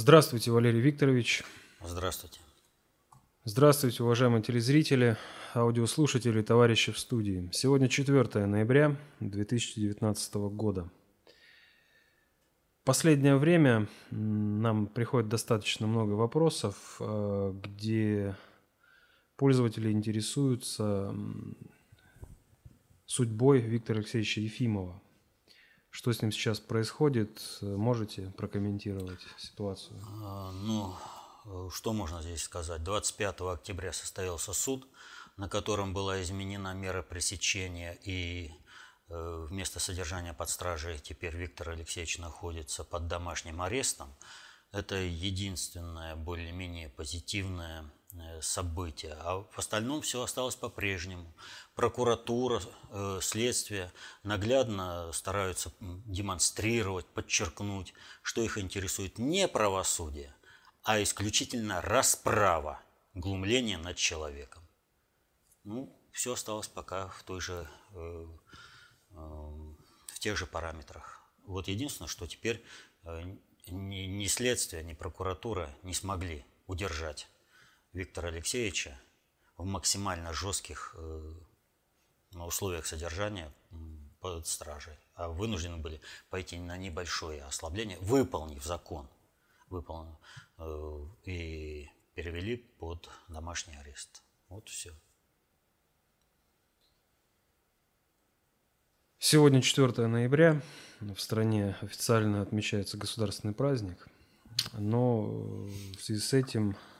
Здравствуйте, Валерий Викторович. Здравствуйте. Здравствуйте, уважаемые телезрители, аудиослушатели, товарищи в студии. Сегодня 4 ноября 2019 года. Последнее время нам приходит достаточно много вопросов, э, где пользователи интересуются судьбой Виктора Алексеевича Ефимова. Что с ним сейчас происходит? Можете прокомментировать ситуацию? А, ну, что можно здесь сказать? 25 октября состоялся суд, на котором была изменена мера пресечения, и э, вместо содержания под стражей теперь Виктор Алексеевич находится под домашним арестом. Это единственное более-менее позитивное события, а в остальном все осталось по-прежнему. Прокуратура, э, следствие наглядно стараются демонстрировать, подчеркнуть, что их интересует не правосудие, а исключительно расправа, глумление над человеком. Ну, все осталось пока в той же, э, в тех же параметрах. Вот единственное, что теперь ни следствие, ни прокуратура не смогли удержать Виктора Алексеевича в максимально жестких э, условиях содержания под стражей, а вынуждены были пойти на небольшое ослабление, выполнив закон, выполнив, э, и перевели под домашний арест. Вот все. Сегодня 4 ноября. В стране официально отмечается государственный праздник. Но в связи с этим Э,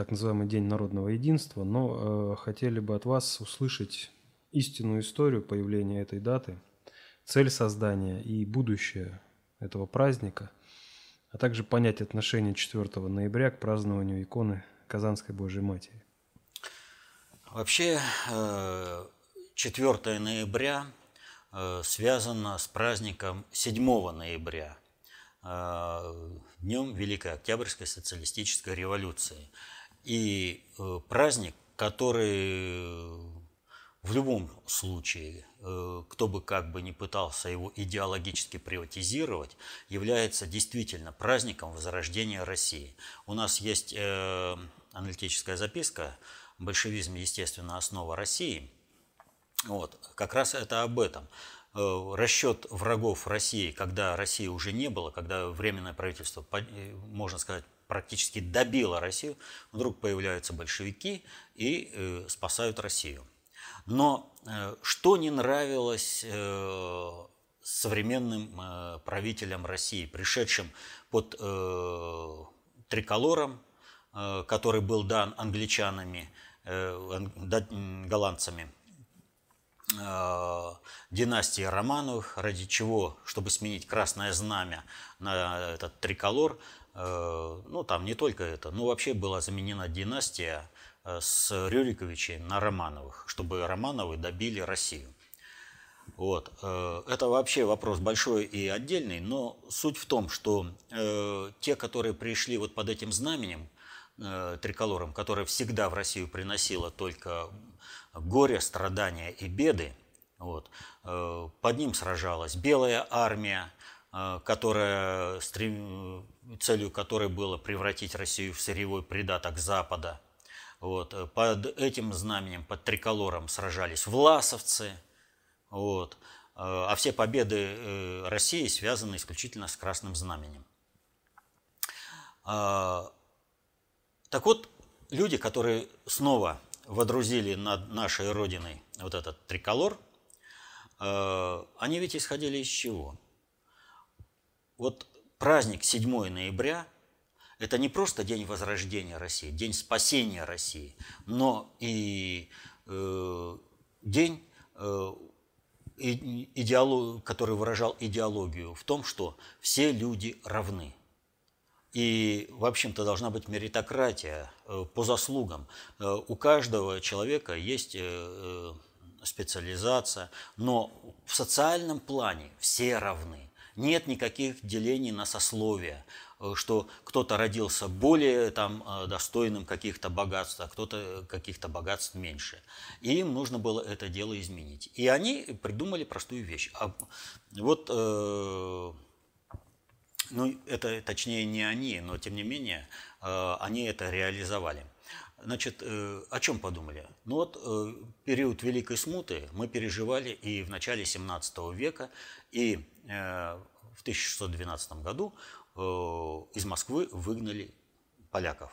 так называемый День народного единства, но э, хотели бы от вас услышать истинную историю появления этой даты, цель создания и будущее этого праздника, а также понять отношение 4 ноября к празднованию иконы Казанской Божьей Матери. Вообще, 4 э, ноября связано с праздником 7 ноября – днем Великой Октябрьской социалистической революции. И э, праздник, который в любом случае, э, кто бы как бы ни пытался его идеологически приватизировать, является действительно праздником возрождения России. У нас есть э, аналитическая записка «Большевизм. Естественно, основа России». Вот, как раз это об этом. Э, расчет врагов России, когда России уже не было, когда Временное правительство, э, можно сказать, практически добило Россию, вдруг появляются большевики и э, спасают Россию. Но что не нравилось современным правителям России, пришедшим под триколором, который был дан англичанами, голландцами – династии Романовых, ради чего, чтобы сменить красное знамя на этот триколор, э, ну там не только это, но вообще была заменена династия э, с Рюриковичей на Романовых, чтобы Романовы добили Россию. Вот. Это вообще вопрос большой и отдельный, но суть в том, что те, которые пришли вот под этим знаменем, триколором, которое всегда в Россию приносило только горе, страдания и беды. Вот. Э, под ним сражалась Белая армия, э, которая, целью которой было превратить Россию в сырьевой придаток Запада. Вот. Э, под этим знаменем, под триколором сражались власовцы. Вот. А все победы России связаны исключительно с красным знаменем. Так вот, люди, которые снова водрузили над нашей Родиной вот этот триколор, э, они ведь исходили из чего? Вот праздник 7 ноября – это не просто день возрождения России, день спасения России, но и э, день, э, который выражал идеологию в том, что все люди равны – и, в общем-то, должна быть меритократия э, по заслугам. Э, у каждого человека есть э, специализация, но в социальном плане все равны. Нет никаких делений на сословия, что кто-то родился более там, достойным каких-то богатств, а кто-то каких-то богатств меньше. И им нужно было это дело изменить. И они придумали простую вещь. А вот Ну, это точнее не они, но тем не менее э, они это реализовали. Значит, э, о чем подумали? Ну вот э, период Великой Смуты мы переживали и в начале 17 века, и в 1612 году из Москвы выгнали поляков,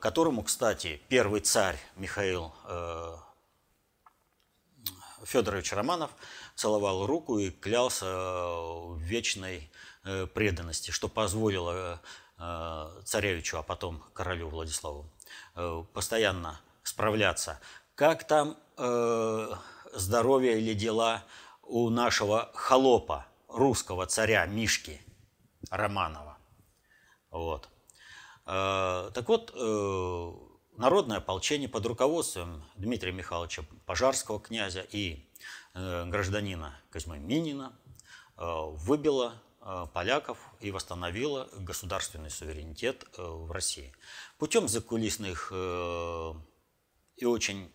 которому, кстати, первый царь Михаил Федорович Романов целовал руку и клялся в вечной преданности, что позволило царевичу, а потом королю Владиславу Э, постоянно справляться. Как там э, здоровье или дела у нашего холопа, русского царя Мишки Романова? Вот. Э, так вот, э, народное ополчение под руководством Дмитрия Михайловича Пожарского князя и э, гражданина Козьмы Минина э, выбило Э, поляков и восстановила государственный суверенитет э, в России. Путем закулисных э, и очень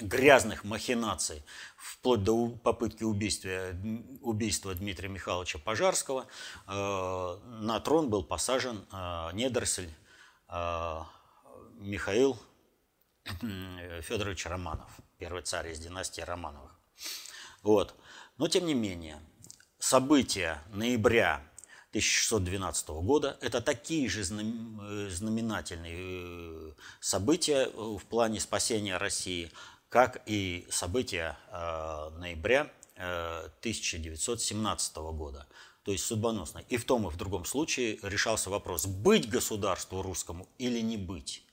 грязных махинаций, вплоть до попытки убийства, убийства Дмитрия Михайловича Пожарского, на трон был посажен недоросль Михаил Федорович Романов, первый царь из династии Романовых. Вот. Но тем не менее, события ноября 1612 года – это такие же э, знаменательные э, события в плане спасения России, как и события э, ноября 1917 года, то есть судьбоносные. И в том и в другом случае решался вопрос, быть государству русскому или не быть.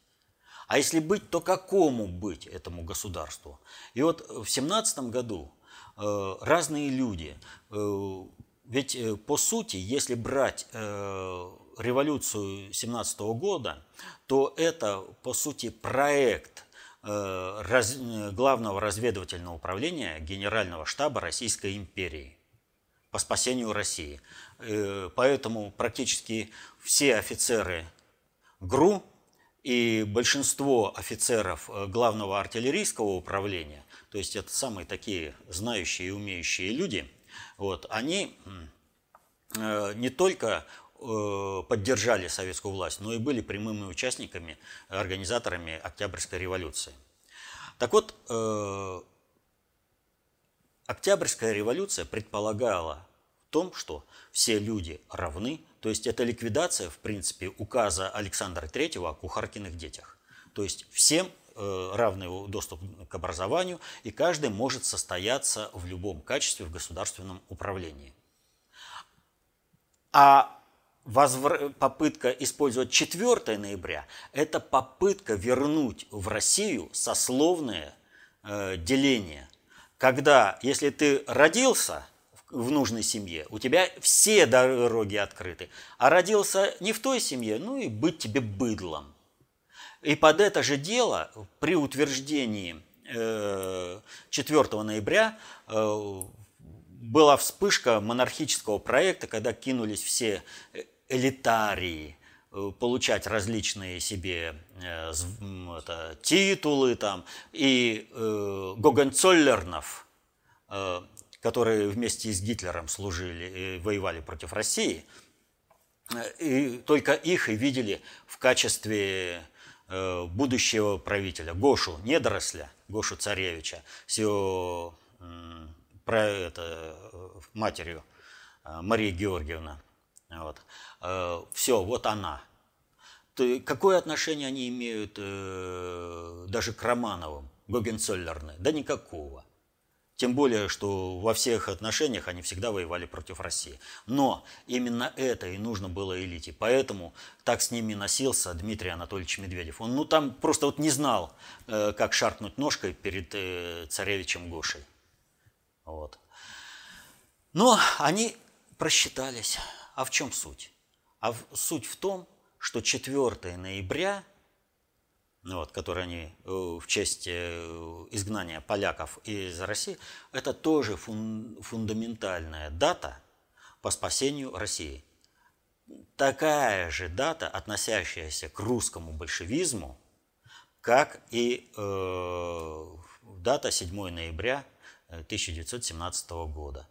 А если быть, то какому быть этому государству? И вот в 17 году Э, разные люди. Э, ведь э, по сути, если брать революцию 17 года, то это по сути проект главного разведывательного управления Генерального штаба Российской империи по спасению России. Поэтому практически все офицеры ГРУ и большинство офицеров главного артиллерийского управления то есть это самые такие знающие и умеющие люди, вот, они э, не только э, поддержали советскую власть, но и были прямыми участниками, организаторами Октябрьской революции. Так вот, э, Октябрьская революция предполагала в том, что все люди равны, то есть это ликвидация, в принципе, указа Александра III о кухаркиных детях. То есть всем равный доступ к образованию, и каждый может состояться в любом качестве в государственном управлении. А возвр... попытка использовать 4 ноября – это попытка вернуть в Россию сословное э, деление. Когда, если ты родился в нужной семье, у тебя все дороги открыты, а родился не в той семье, ну и быть тебе быдлом. И под это же дело при утверждении 4 э, ноября э, была вспышка монархического проекта, когда кинулись все элитарии э, получать различные себе это, титулы там, и э, Гогенцоллернов, которые вместе с Гитлером служили и воевали против России, и только их и видели в качестве Э, будущего правителя, Гошу, недоросля, Гошу Царевича, с его про это, матерью э, Мария Георгиевна. Вот. Э, Все, вот она. Какое отношение они имеют даже к Романовым, Гогенцоллерны? Да никакого. Тем более, что во всех отношениях они всегда воевали против России. Но именно это и нужно было элите. Поэтому так с ними носился Дмитрий Анатольевич Медведев. Он ну, там просто вот не знал, э, как шаркнуть ножкой перед э, царевичем Гошей. Вот. Но они просчитались. А в чем суть? А суть в том, что 4 ноября – вот, которые они э, в честь э, изгнания поляков из России, это тоже фун, фундаментальная дата по спасению России. Такая же дата, относящаяся к русскому большевизму, как и э, дата 7 ноября 1917 года.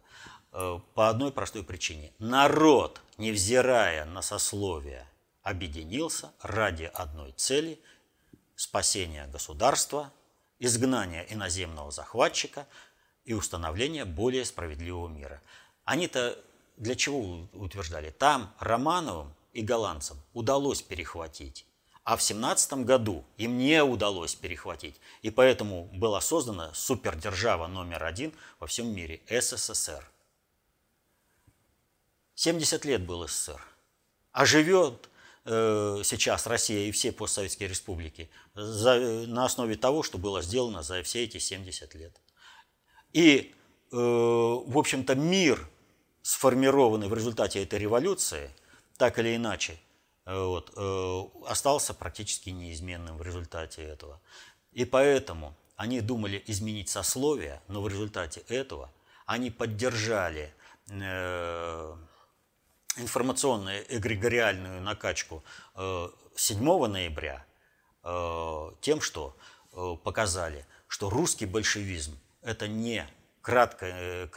Э, по одной простой причине. Народ, невзирая на сословия, объединился ради одной цели – спасения государства, изгнания иноземного захватчика и установления более справедливого мира. Они-то для чего утверждали? Там Романовым и голландцам удалось перехватить а в 17 году им не удалось перехватить. И поэтому была создана супердержава номер один во всем мире – СССР. 70 лет был СССР. А живет сейчас Россия и все постсоветские республики за, на основе того, что было сделано за все эти 70 лет. И, э, в общем-то, мир, сформированный в результате этой революции, так или иначе, вот, э, остался практически неизменным в результате этого. И поэтому они думали изменить сословие, но в результате этого они поддержали э, информационную эгрегориальную накачку 7 э, ноября тем, что показали, что русский большевизм – это не краткое,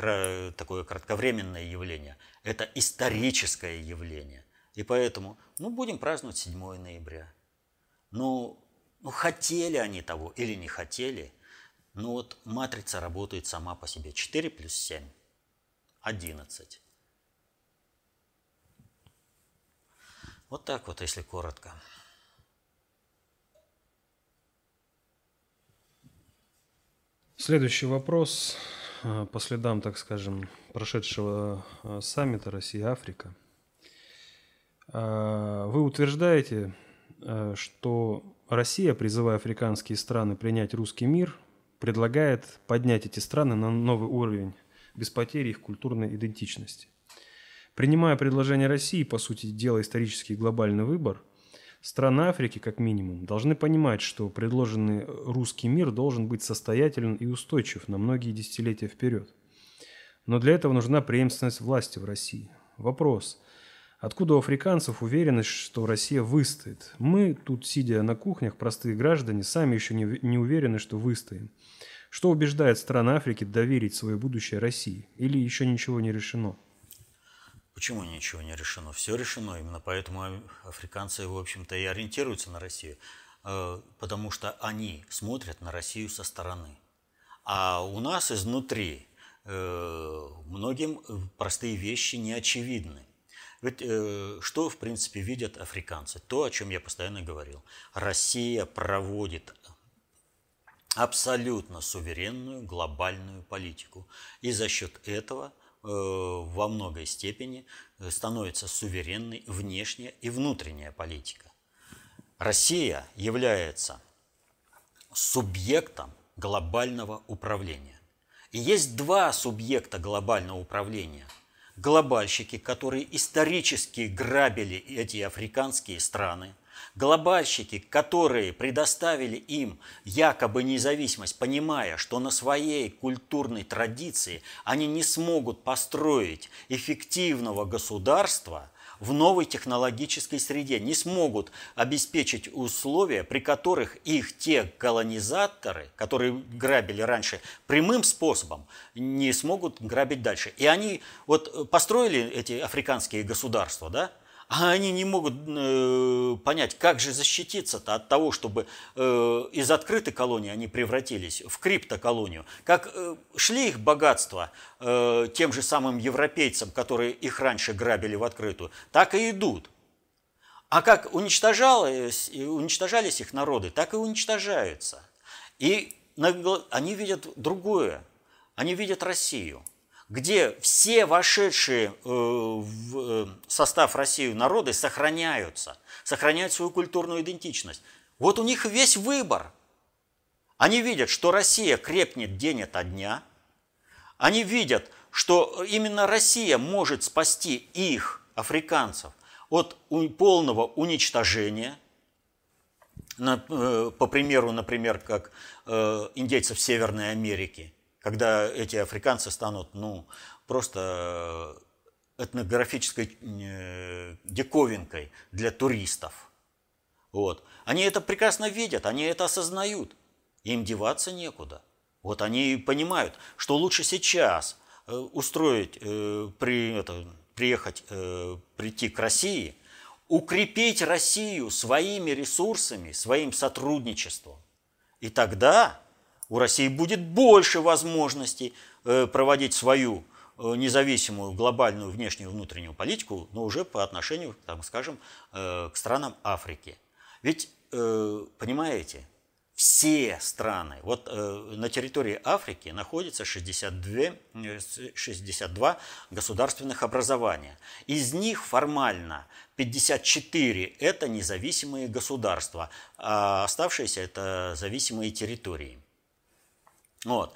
такое кратковременное явление, это историческое явление. И поэтому, ну, будем праздновать 7 ноября. Ну, ну, хотели они того или не хотели, ну вот матрица работает сама по себе. 4 плюс 7 – 11. Вот так вот, если коротко. Следующий вопрос э, по следам, так скажем, прошедшего э, саммита Россия-Африка – а, вы утверждаете, э, что Россия, призывая африканские страны принять русский мир, предлагает поднять эти страны на новый уровень без потери их культурной идентичности. Принимая предложение России, по сути дела исторический глобальный выбор, страны Африки, как минимум, должны понимать, что предложенный русский мир должен быть состоятелен и устойчив на многие десятилетия вперед. Но для этого нужна преемственность власти в России. Вопрос – Откуда у африканцев уверенность, что Россия выстоит? Мы тут, сидя на кухнях, простые граждане, сами еще не, не уверены, что выстоим. Что убеждает страны Африки доверить свое будущее России? Или еще ничего не решено? Почему ничего не решено? Все решено. Именно поэтому африканцы, в общем-то, и ориентируются на Россию. Э, потому что они смотрят на Россию со стороны. А у нас изнутри э, многим простые вещи не очевидны. Ведь э, что, в принципе, видят африканцы? То, о чем я постоянно говорил. Россия проводит абсолютно суверенную глобальную политику. И за счет этого э, во многой степени э, становится суверенной внешняя и внутренняя политика. Россия является субъектом глобального управления. И есть два субъекта глобального управления – глобальщики, которые исторически грабили эти африканские страны, глобальщики, которые предоставили им якобы независимость, понимая, что на своей культурной традиции они не смогут построить эффективного государства – в новой технологической среде, не смогут обеспечить условия, при которых их те колонизаторы, которые грабили раньше прямым способом, не смогут грабить дальше. И они вот построили эти африканские государства, да, а они не могут э, понять, как же защититься-то от того, чтобы э, из открытой колонии они превратились в криптоколонию. Как э, шли их богатства э, тем же самым европейцам, которые их раньше грабили в открытую, так и идут. А как уничтожалось, уничтожались их народы, так и уничтожаются. И они видят другое. Они видят Россию – где все вошедшие э, в э, состав России народы сохраняются, сохраняют свою культурную идентичность. Вот у них весь выбор. Они видят, что Россия крепнет день ото дня. Они видят, что именно Россия может спасти их, африканцев, от полного уничтожения. Э, по примеру, например, как индейцев Северной Америки – когда эти африканцы станут, ну, просто этнографической э, диковинкой для туристов. Вот. Они это прекрасно видят, они это осознают. Им деваться некуда. Вот они понимают, что лучше сейчас устроить, при, это, приехать, прийти к России, укрепить Россию своими ресурсами, своим сотрудничеством. И тогда у России будет больше возможностей проводить свою независимую глобальную внешнюю и внутреннюю политику, но уже по отношению, там, скажем, к странам Африки. Ведь, понимаете, все страны. Вот э, на территории Африки находится 62, 62 э, государственных образования. Из них формально 54 – это независимые государства, а оставшиеся – это зависимые территории. Вот.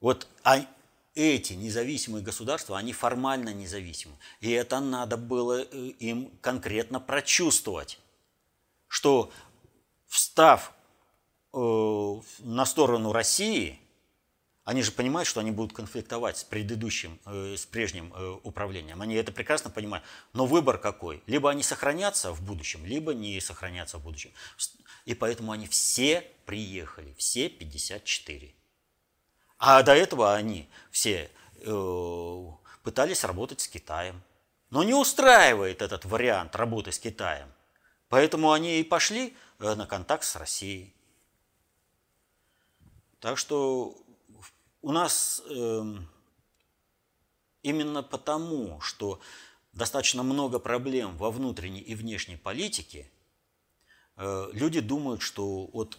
Вот а эти независимые государства, они формально независимы. И это надо было э, им конкретно прочувствовать, что встав Э, на сторону России, они же понимают, что они будут конфликтовать с предыдущим, э, с прежним э, управлением. Они это прекрасно понимают. Но выбор какой? Либо они сохранятся в будущем, либо не сохранятся в будущем. И поэтому они все приехали, все 54. А до этого они все пытались работать с Китаем. Но не устраивает этот вариант работы с Китаем. Поэтому они и пошли на контакт с Россией. Так что у нас э, именно потому, что достаточно много проблем во внутренней и внешней политике, э, люди думают, что вот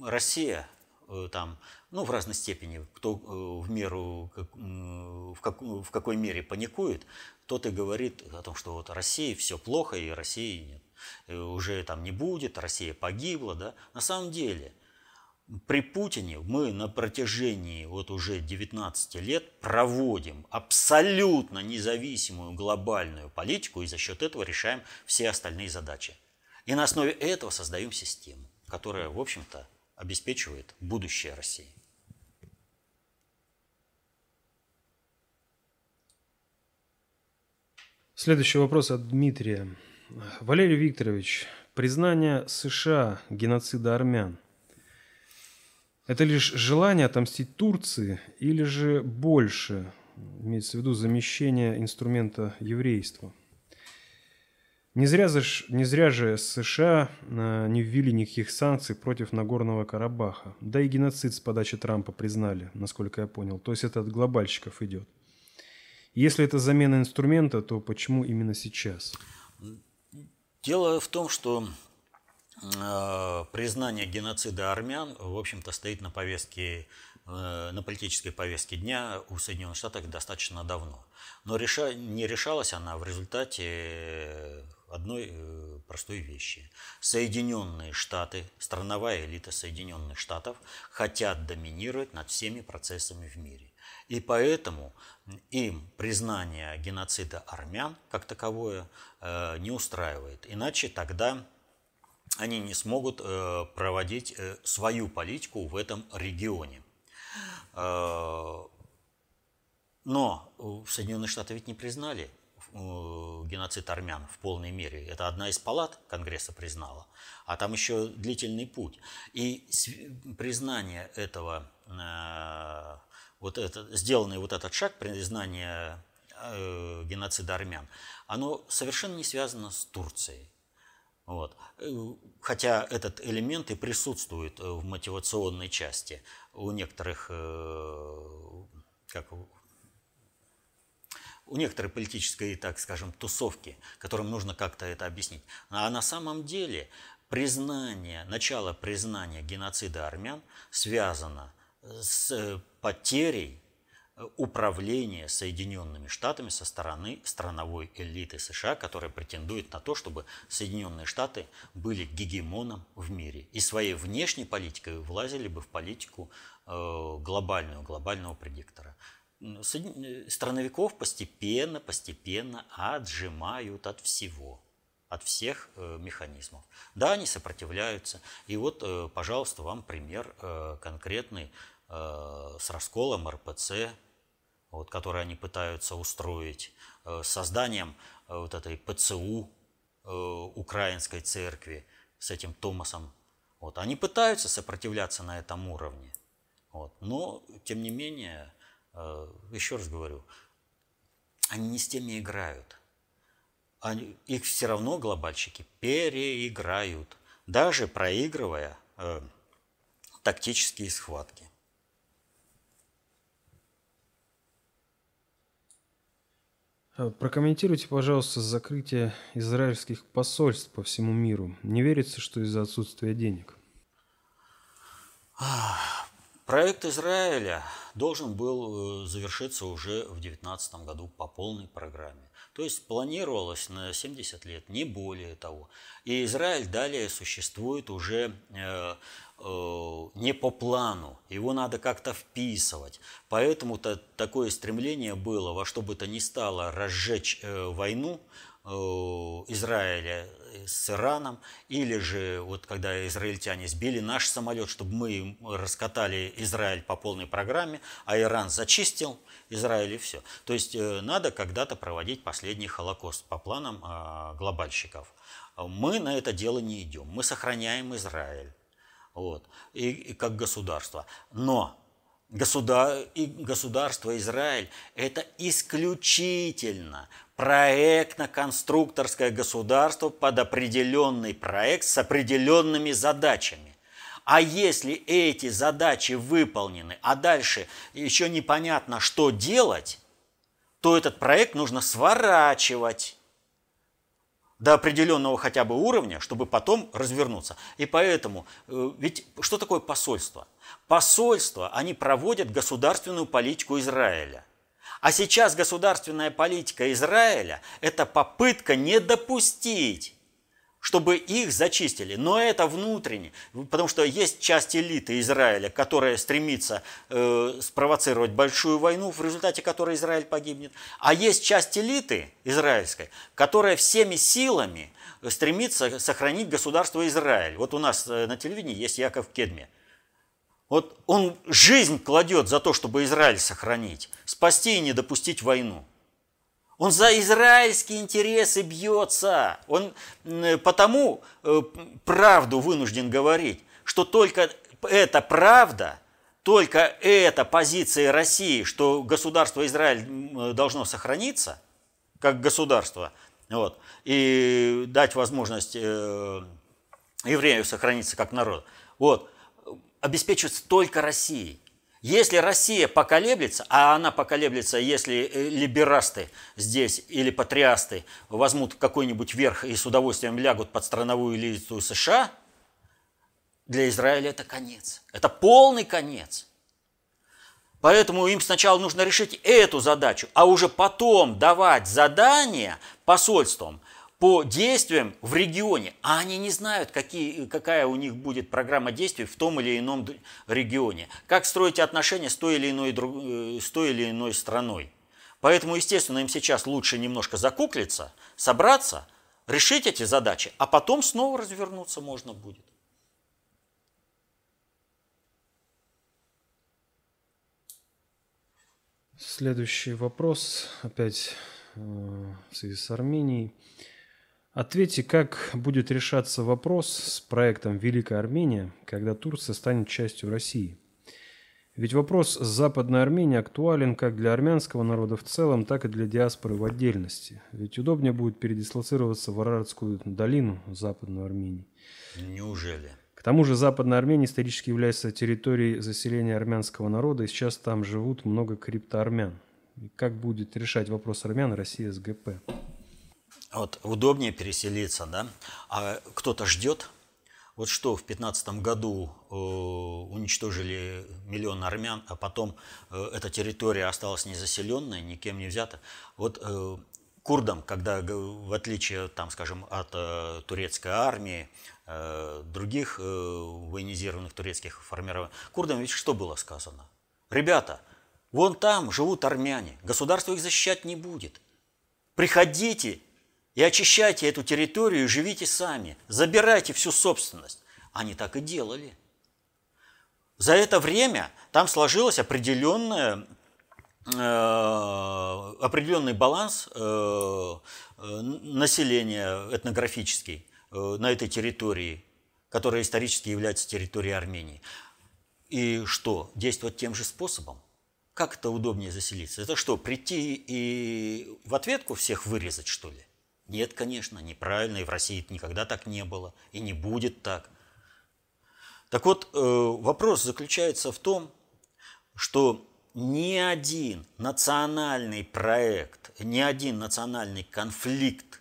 Россия э, там, ну, в разной степени, кто э, в меру, в, как, в какой мере паникует, тот и говорит о том, что вот России все плохо, и России нет, э, уже там не будет, Россия погибла, да. На самом деле – при Путине мы на протяжении вот уже 19 лет проводим абсолютно независимую глобальную политику и за счет этого решаем все остальные задачи. И на основе этого создаем систему, которая, в общем-то, обеспечивает будущее России. Следующий вопрос от Дмитрия. Валерий Викторович, признание США геноцида армян – это лишь желание отомстить Турции или же больше, имеется в виду замещение инструмента еврейства? Не зря, не зря же США а, не ввели никаких санкций против Нагорного Карабаха. Да и геноцид с подачи Трампа признали, насколько я понял. То есть это от глобальщиков идет. Если это замена инструмента, то почему именно сейчас? Дело в том, что Э, признание геноцида армян, в общем-то, стоит на повестке, э, на политической повестке дня у Соединенных Штатов достаточно давно. Но реша... не решалась она в результате одной э, простой вещи. Соединенные Штаты, страновая элита Соединенных Штатов хотят доминировать над всеми процессами в мире. И поэтому им признание геноцида армян как таковое не устраивает. Иначе тогда они не смогут э, проводить э, свою политику в этом регионе. Э, но Соединенные Штаты ведь не признали геноцид армян в полной мере. Это одна из палат Конгресса признала, а там еще длительный путь. И признание этого, вот это, сделанный вот этот шаг, признание геноцида армян, оно совершенно не связано с Турцией. Вот. Э, хотя этот элемент и присутствует э, в мотивационной части у некоторых, э, как у некоторой политической, так скажем, тусовки, которым нужно как-то это объяснить. А на самом деле признание, начало признания геноцида армян связано с потерей управления Соединенными Штатами со стороны страновой элиты США, которая претендует на то, чтобы Соединенные Штаты были гегемоном в мире и своей внешней политикой влазили бы в политику э, глобальную, глобального предиктора. Страновиков постепенно, постепенно отжимают от всего от всех э, механизмов. Да, они сопротивляются. И вот, э, пожалуйста, вам пример конкретный с расколом РПЦ вот, которые они пытаются устроить, э, созданием э, вот этой ПЦУ э, украинской церкви с этим Томасом. Вот, они пытаются сопротивляться на этом уровне. Вот, но, тем не менее, еще раз говорю, они не с теми играют. Они, их все равно глобальщики переиграют, даже проигрывая э, тактические схватки. А прокомментируйте, пожалуйста, закрытие израильских посольств по всему миру. Не верится, что из-за отсутствия денег? Проект Израиля должен был э, завершиться уже в 2019 году по полной программе. То есть планировалось на 70 лет, не более того. И Израиль далее существует уже э, э, не по плану, его надо как-то вписывать. Поэтому-то такое стремление было во что бы то ни стало разжечь э, войну Израиля с Ираном, или же вот когда израильтяне сбили наш самолет, чтобы мы раскатали Израиль по полной программе, а Иран зачистил Израиль и все. То есть э, надо когда-то проводить последний Холокост по планам а, глобальщиков. Мы на это дело не идем, мы сохраняем Израиль вот, и, и как государство. Но государ, и государство Израиль – это исключительно проектно-конструкторское государство под определенный проект с определенными задачами. А если эти задачи выполнены, а дальше еще непонятно, что делать, то этот проект нужно сворачивать до определенного хотя бы уровня, чтобы потом развернуться. И поэтому, э, ведь что такое посольство? Посольство, они проводят государственную политику Израиля – а сейчас государственная политика Израиля – это попытка не допустить чтобы их зачистили. Но это внутренне, потому что есть часть элиты Израиля, которая стремится э, спровоцировать большую войну, в результате которой Израиль погибнет. А есть часть элиты израильской, которая всеми силами стремится сохранить государство Израиль. Вот у нас э, на телевидении есть Яков Кедми. Вот он жизнь кладет за то, чтобы Израиль сохранить, спасти и не допустить войну. Он за израильские интересы бьется. Он потому э, правду вынужден говорить, что только эта правда, только эта позиция России, что государство Израиль должно сохраниться, как государство, вот, и дать возможность э, еврею сохраниться как народ, вот, обеспечивается только Россией. Если Россия поколеблется, а она поколеблется, если э, либерасты здесь или патриасты возьмут какой-нибудь верх и с удовольствием лягут под страновую элиту США, для Израиля это конец. Это полный конец. Поэтому им сначала нужно решить эту задачу, а уже потом давать задания посольствам по действиям в регионе, а они не знают, какие, какая у них будет программа действий в том или ином регионе, как строить отношения с той или иной, э, с той или иной страной. Поэтому, естественно, им сейчас лучше немножко закуклиться, собраться, решить эти задачи, а потом снова развернуться можно будет. Следующий вопрос, опять э, в связи с Арменией. Ответьте, как будет решаться вопрос с проектом «Великая Армения», когда Турция станет частью России? Ведь вопрос с Западной Арменией актуален как для армянского народа в целом, так и для диаспоры в отдельности. Ведь удобнее будет передислоцироваться в Араратскую долину, Западную Армению. Неужели? К тому же Западная Армения исторически является территорией заселения армянского народа, и сейчас там живут много криптоармян. И как будет решать вопрос армян Россия с ГП? Вот удобнее переселиться, да, а кто-то ждет. Вот что в 2015 году э, уничтожили миллион армян, а потом э, эта территория осталась незаселенная, никем не взята. Вот э, курдам, когда в отличие, там, скажем, от э, турецкой армии, э, других э, военизированных турецких формирований, курдам ведь что было сказано? Ребята, вон там живут армяне, государство их защищать не будет. Приходите и очищайте эту территорию и живите сами. Забирайте всю собственность. Они так и делали. За это время там сложилось определенное, э, определенный баланс э, населения этнографический э, на этой территории, которая исторически является территорией Армении. И что? Действовать тем же способом? Как это удобнее заселиться? Это что, прийти и в ответку всех вырезать, что ли? Нет, конечно, неправильно, и в России никогда так не было, и не будет так. Так вот, э, вопрос заключается в том, что ни один национальный проект, ни один национальный конфликт,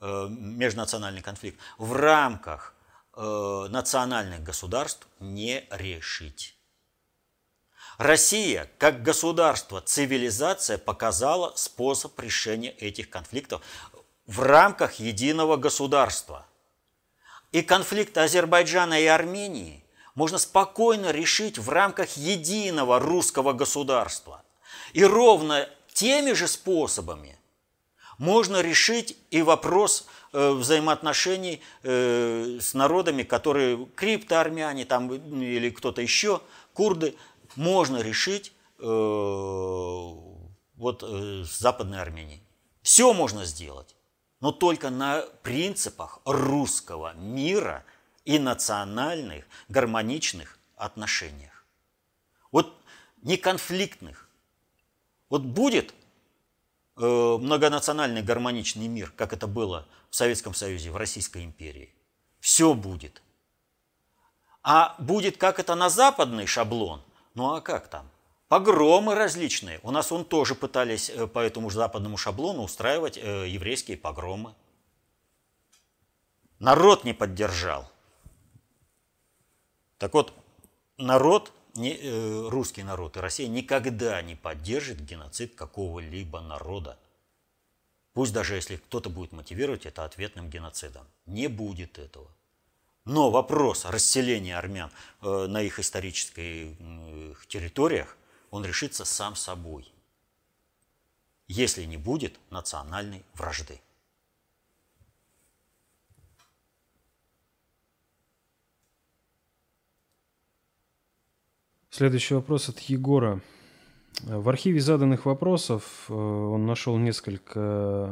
э, межнациональный конфликт в рамках э, национальных государств не решить. Россия, как государство, цивилизация показала способ решения этих конфликтов в рамках единого государства. И конфликт Азербайджана и Армении можно спокойно решить в рамках единого русского государства. И ровно теми же способами можно решить и вопрос э, взаимоотношений э, с народами, которые криптоармяне там, или кто-то еще, курды, можно решить э, вот с Западной Арменией. Все можно сделать но только на принципах русского мира и национальных гармоничных отношениях. Вот не конфликтных. Вот будет э, многонациональный гармоничный мир, как это было в Советском Союзе, в Российской империи. Все будет. А будет как это на западный шаблон, ну а как там? Погромы различные. У нас он тоже пытались э, по этому же западному шаблону устраивать э, еврейские погромы. Народ не поддержал. Так вот, народ, не, э, русский народ и Россия никогда не поддержит геноцид какого-либо народа. Пусть даже если кто-то будет мотивировать это ответным геноцидом. Не будет этого. Но вопрос расселения армян на их исторических территориях он решится сам собой, если не будет национальной вражды. Следующий вопрос от Егора. В архиве заданных вопросов э, он нашел несколько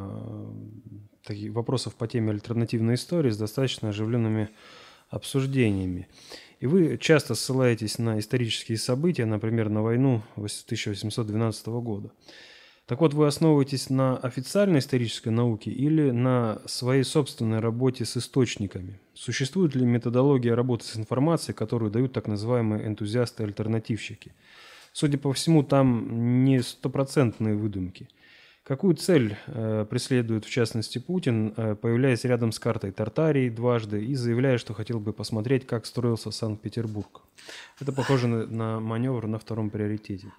э, вопросов по теме альтернативной истории с достаточно оживленными обсуждениями. И вы часто ссылаетесь на исторические события, например, на войну 1812 года. Так вот, вы основываетесь на официальной исторической науке или на своей собственной работе с источниками? Существует ли методология работы с информацией, которую дают так называемые энтузиасты-альтернативщики? Судя по всему, там не стопроцентные выдумки – Какую цель э, преследует в частности Путин, э, появляясь рядом с картой Тартарии дважды и заявляя, что хотел бы посмотреть, как строился Санкт-Петербург? Это похоже на, на маневр на втором приоритете.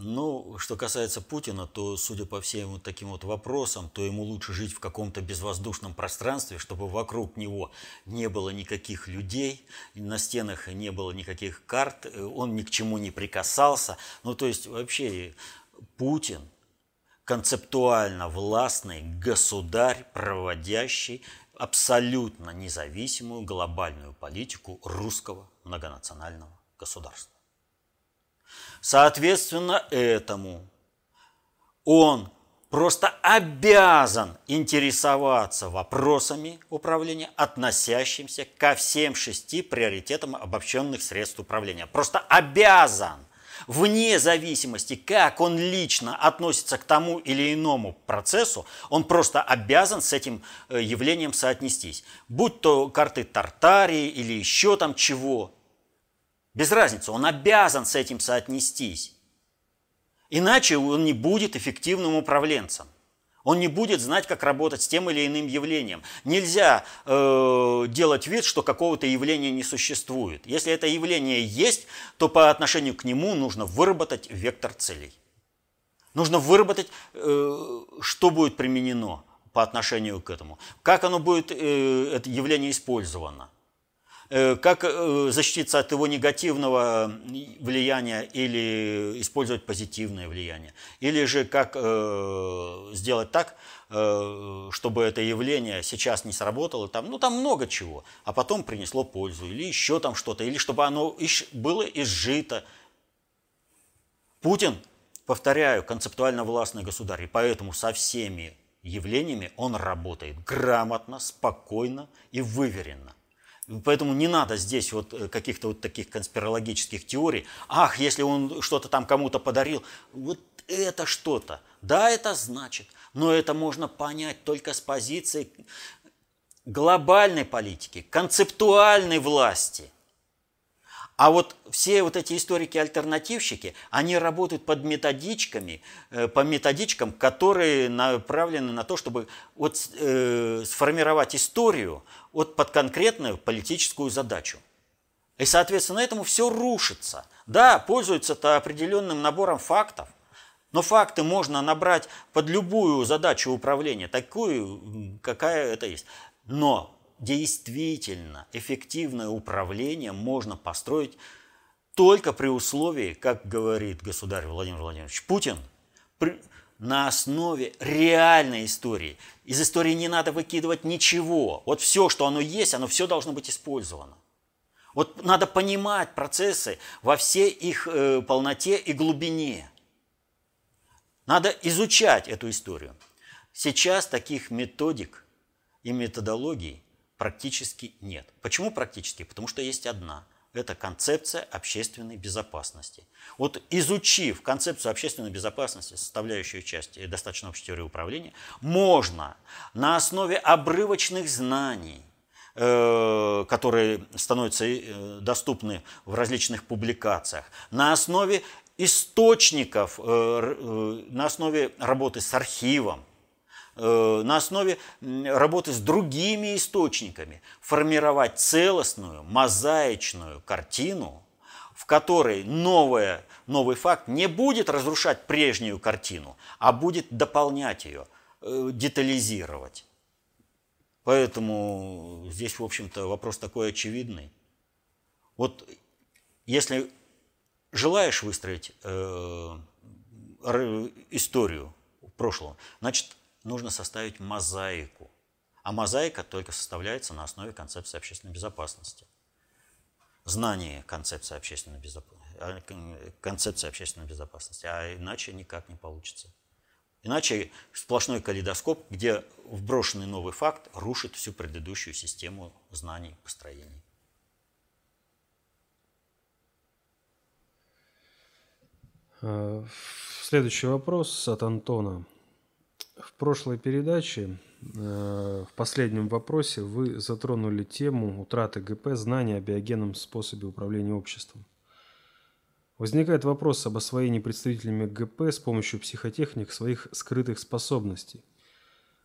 Ну, что касается Путина, то, судя по всем вот таким вот вопросам, то ему лучше жить в каком-то безвоздушном пространстве, чтобы вокруг него не было никаких людей, на стенах не было никаких карт, э, он ни к чему не прикасался. Ну, то есть вообще Путин – концептуально властный государь, проводящий абсолютно независимую глобальную политику русского многонационального государства. Соответственно этому он просто обязан интересоваться вопросами управления, относящимся ко всем шести приоритетам обобщенных средств управления. Просто обязан вне зависимости, как он лично относится к тому или иному процессу, он просто обязан с этим э, явлением соотнестись. Будь то карты Тартарии или еще там чего. Без разницы, он обязан с этим соотнестись. Иначе он не будет эффективным управленцем. Он не будет знать, как работать с тем или иным явлением. Нельзя э, делать вид, что какого-то явления не существует. Если это явление есть, то по отношению к нему нужно выработать вектор целей. Нужно выработать, э, что будет применено по отношению к этому. Как оно будет, э, это явление использовано. Э, как э, защититься от его негативного влияния или использовать позитивное влияние. Или же как э, сделать так, чтобы это явление сейчас не сработало, там, ну там много чего, а потом принесло пользу, или еще там что-то, или чтобы оно было изжито. Путин, повторяю, концептуально властный государь, и поэтому со всеми явлениями он работает грамотно, спокойно и выверенно Поэтому не надо здесь вот э, каких-то вот таких конспирологических теорий. Ах, если он что-то там кому-то подарил, вот это что-то. Да, это значит, но это можно понять только с позиции глобальной политики, концептуальной власти. А вот все вот эти историки-альтернативщики, они работают под методичками, э, по методичкам, которые направлены на то, чтобы вот, э, сформировать историю вот под конкретную политическую задачу. И, соответственно, этому все рушится. Да, пользуются-то определенным набором фактов, но факты можно набрать под любую задачу управления, такую, какая это есть. Но действительно эффективное управление можно построить только при условии, как говорит государь Владимир Владимирович Путин, при, на основе реальной истории. Из истории не надо выкидывать ничего. Вот все, что оно есть, оно все должно быть использовано. Вот надо понимать процессы во всей их э, полноте и глубине. Надо изучать эту историю. Сейчас таких методик и методологий практически нет. Почему практически? Потому что есть одна. Это концепция общественной безопасности. Вот изучив концепцию общественной безопасности, составляющую часть достаточно общей теории управления, можно на основе обрывочных знаний, э, которые становятся э, доступны в различных публикациях, на основе источников, э, на основе работы с архивом, на основе работы с другими источниками формировать целостную, мозаичную картину, в которой новое, новый факт не будет разрушать прежнюю картину, а будет дополнять ее, э, детализировать. Поэтому здесь, в общем-то, вопрос такой очевидный. Вот если желаешь выстроить э, историю прошлого, значит, нужно составить мозаику. А мозаика только составляется на основе концепции общественной безопасности. Знание концепции общественной, безоп... А, концепции общественной безопасности, а иначе никак не получится. Иначе сплошной калейдоскоп, где вброшенный новый факт рушит всю предыдущую систему знаний, построений. Э, следующий вопрос от Антона. В прошлой передаче, э, в последнем вопросе, вы затронули тему утраты ГП знания о биогенном способе управления обществом. Возникает вопрос об освоении представителями ГП с помощью психотехник своих скрытых способностей.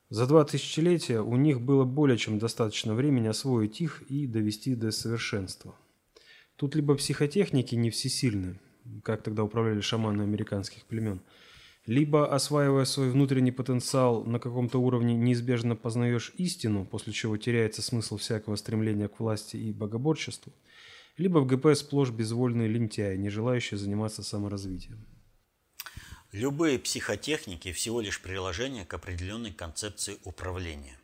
За два тысячелетия у них было более чем достаточно времени освоить их и довести до совершенства. Тут либо психотехники не всесильны, как тогда управляли шаманы американских племен – либо, осваивая свой внутренний потенциал, на каком-то уровне неизбежно познаешь истину, после чего теряется смысл всякого стремления к власти и богоборчеству, либо в ГП сплошь безвольные лентяи, не желающие заниматься саморазвитием. Любые психотехники всего лишь приложение к определенной концепции управления.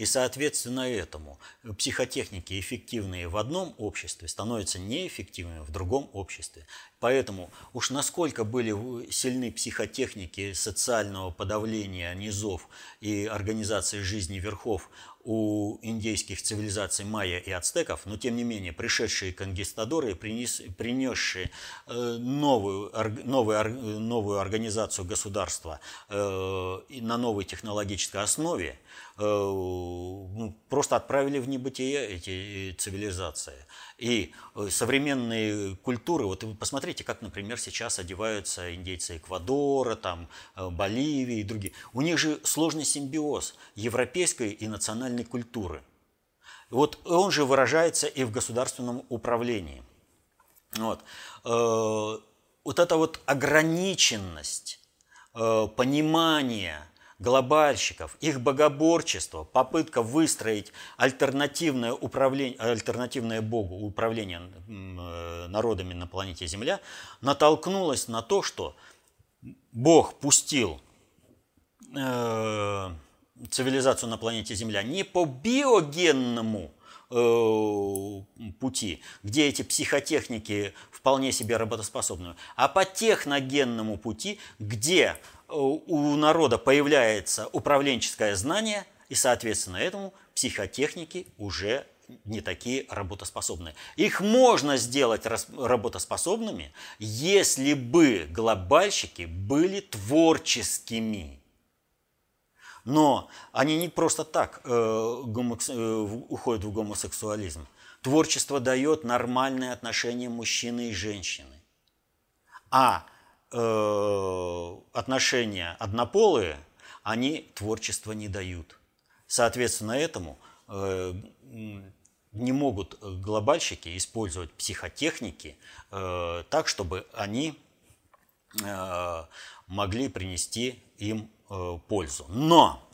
И соответственно этому психотехники, эффективные в одном обществе, становятся неэффективными в другом обществе. Поэтому уж насколько были сильны психотехники социального подавления низов и организации жизни верхов у индейских цивилизаций майя и ацтеков, но тем не менее пришедшие конкистадоры, принес, принесшие э, новую, новую, новую организацию государства э, на новой технологической основе, просто отправили в небытие эти цивилизации. И современные культуры, вот вы посмотрите, как, например, сейчас одеваются индейцы Эквадора, там, Боливии и другие. У них же сложный симбиоз европейской и национальной культуры. Вот он же выражается и в государственном управлении. Вот, э, вот эта вот ограниченность э, понимания глобальщиков, их богоборчество, попытка выстроить альтернативное, управление, альтернативное Богу управление э, народами на планете Земля, натолкнулась на то, что Бог пустил э, цивилизацию на планете Земля не по биогенному э, пути, где эти психотехники вполне себе работоспособны, а по техногенному пути, где у народа появляется управленческое знание, и, соответственно, этому психотехники уже не такие работоспособные. Их можно сделать работоспособными, если бы глобальщики были творческими. Но они не просто так э, гомокс... э, уходят в гомосексуализм. Творчество дает нормальные отношения мужчины и женщины. А э, отношения однополые, они творчество не дают. Соответственно, этому э, не могут глобальщики использовать психотехники э, так, чтобы они могли принести им пользу. Но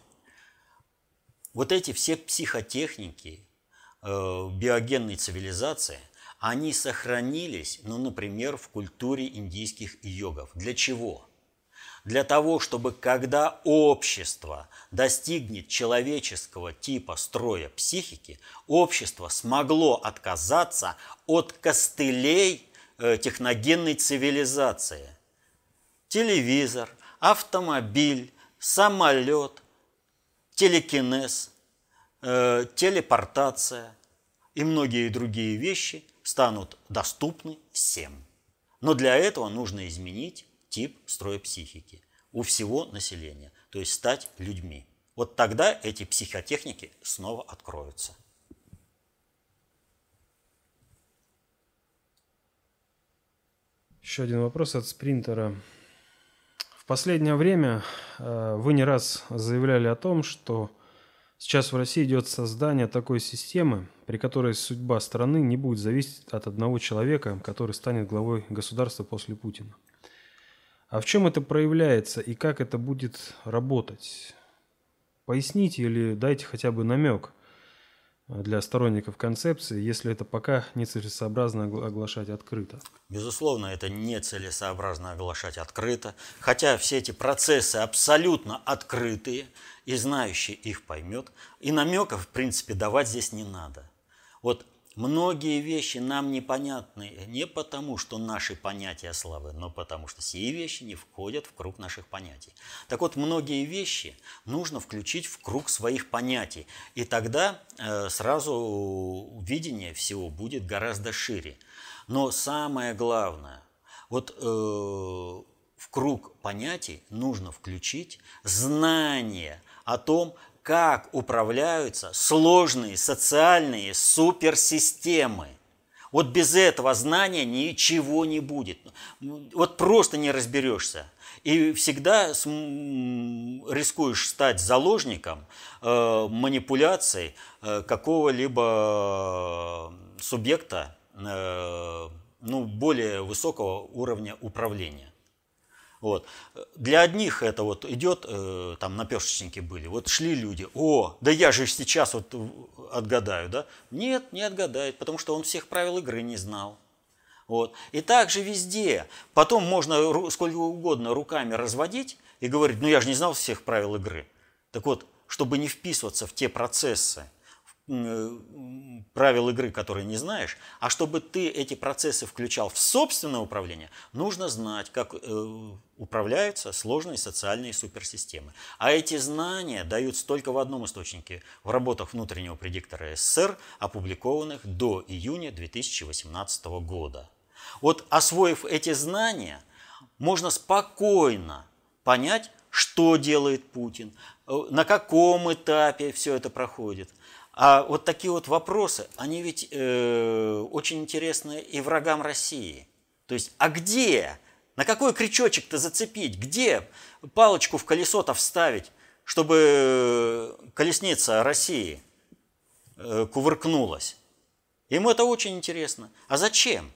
вот эти все психотехники биогенной цивилизации – они сохранились, ну, например, в культуре индийских йогов. Для чего? Для того, чтобы когда общество достигнет человеческого типа строя психики, общество смогло отказаться от костылей э, техногенной цивилизации. Телевизор, автомобиль, самолет, телекинез, э, телепортация и многие другие вещи – станут доступны всем. Но для этого нужно изменить тип строя психики у всего населения, то есть стать людьми. Вот тогда эти психотехники снова откроются. Еще один вопрос от спринтера. В последнее время э, вы не раз заявляли о том, что Сейчас в России идет создание такой системы, при которой судьба страны не будет зависеть от одного человека, который станет главой государства после Путина. А в чем это проявляется и как это будет работать? Поясните или дайте хотя бы намек для сторонников концепции, если это пока нецелесообразно оглашать открыто? Безусловно, это нецелесообразно оглашать открыто, хотя все эти процессы абсолютно открытые – и знающий их поймет. И намеков, в принципе, давать здесь не надо. Вот многие вещи нам непонятны не потому, что наши понятия слабы, но потому что сие вещи не входят в круг наших понятий. Так вот, многие вещи нужно включить в круг своих понятий, и тогда э, сразу видение всего будет гораздо шире. Но самое главное, вот э, в круг понятий нужно включить знание о том, как управляются сложные социальные суперсистемы. Вот без этого знания ничего не будет. Вот просто не разберешься. И всегда рискуешь стать заложником э, манипуляций э, какого-либо субъекта э, ну, более высокого уровня управления. Вот. Для одних это вот идет, э, там наперсточники были, вот шли люди, о, да я же сейчас вот отгадаю, да? Нет, не отгадает, потому что он всех правил игры не знал. Вот. И также везде. Потом можно сколько угодно руками разводить и говорить, ну я же не знал всех правил игры. Так вот, чтобы не вписываться в те процессы, правил игры, которые не знаешь, а чтобы ты эти процессы включал в собственное управление, нужно знать, как э, управляются сложные социальные суперсистемы. А эти знания даются только в одном источнике, в работах внутреннего предиктора СССР, опубликованных до июня 2018 года. Вот освоив эти знания, можно спокойно понять, что делает Путин, э, на каком этапе все это проходит – а вот такие вот вопросы, они ведь э, очень интересны и врагам России. То есть, а где? На какой крючочек-то зацепить? Где палочку в колесо-то вставить, чтобы колесница России э, кувыркнулась? Им это очень интересно. А зачем?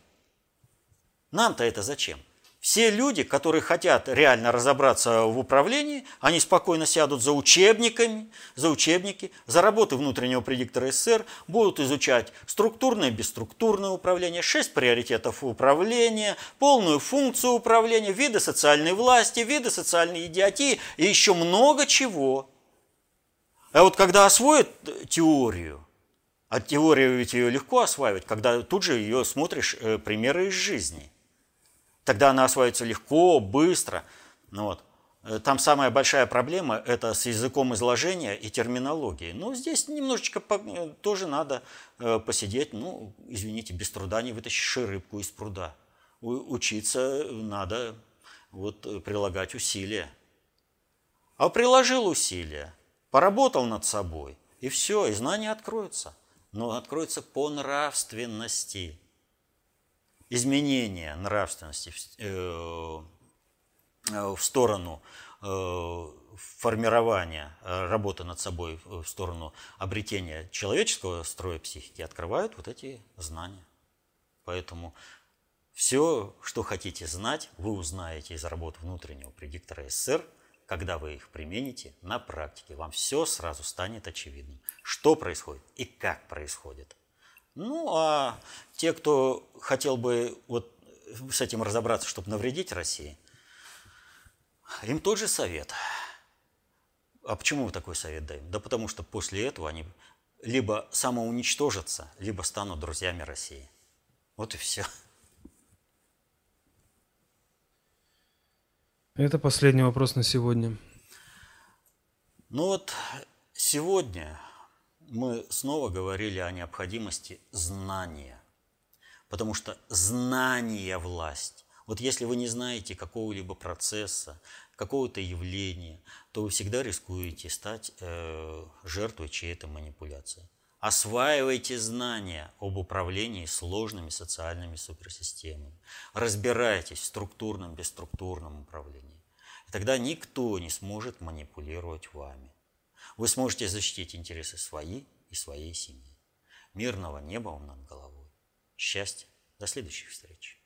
Нам-то это зачем? Все люди, которые хотят реально разобраться в управлении, они спокойно сядут за учебниками, за учебники, за работы внутреннего предиктора СССР, будут изучать структурное и бесструктурное управление, шесть приоритетов управления, полную функцию управления, виды социальной власти, виды социальной идиотии и еще много чего. А вот когда освоят теорию, а теорию ведь ее легко осваивать, когда тут же ее смотришь э, примеры из жизни – Тогда она осваивается легко, быстро. Ну вот. Э, там самая большая проблема – это с языком изложения и терминологией. Но здесь немножечко э, тоже надо э, посидеть. Ну, извините, без труда не вытащишь рыбку из пруда. Учиться надо вот, прилагать усилия. А приложил усилия, поработал над собой, и все, и знания откроются. Но откроются по нравственности. Изменение нравственности Э, в сторону э, формирования э, работы над собой в сторону обретения человеческого строя психики открывают вот эти знания. Поэтому все, что хотите знать, вы узнаете из работы внутреннего предиктора СССР, когда вы их примените на практике. Вам все сразу станет очевидным, что происходит и как происходит. Ну, а те, кто хотел бы вот с этим разобраться, чтобы навредить России – им тот же совет. А почему мы такой совет даем? Да потому что после этого они либо самоуничтожатся, либо станут друзьями России. Вот и все. Это последний вопрос на сегодня. Ну вот сегодня мы снова говорили о необходимости знания. Потому что знание – власть. Вот если вы не знаете какого-либо процесса, какого-то явления, то вы всегда рискуете стать э, жертвой чьей-то манипуляции. Осваивайте знания об управлении сложными социальными суперсистемами. Разбирайтесь в структурном, бесструктурном управлении. И тогда никто не сможет манипулировать вами. Вы сможете защитить интересы свои и своей семьи. Мирного неба вам над головой. Счастья. До следующих встреч.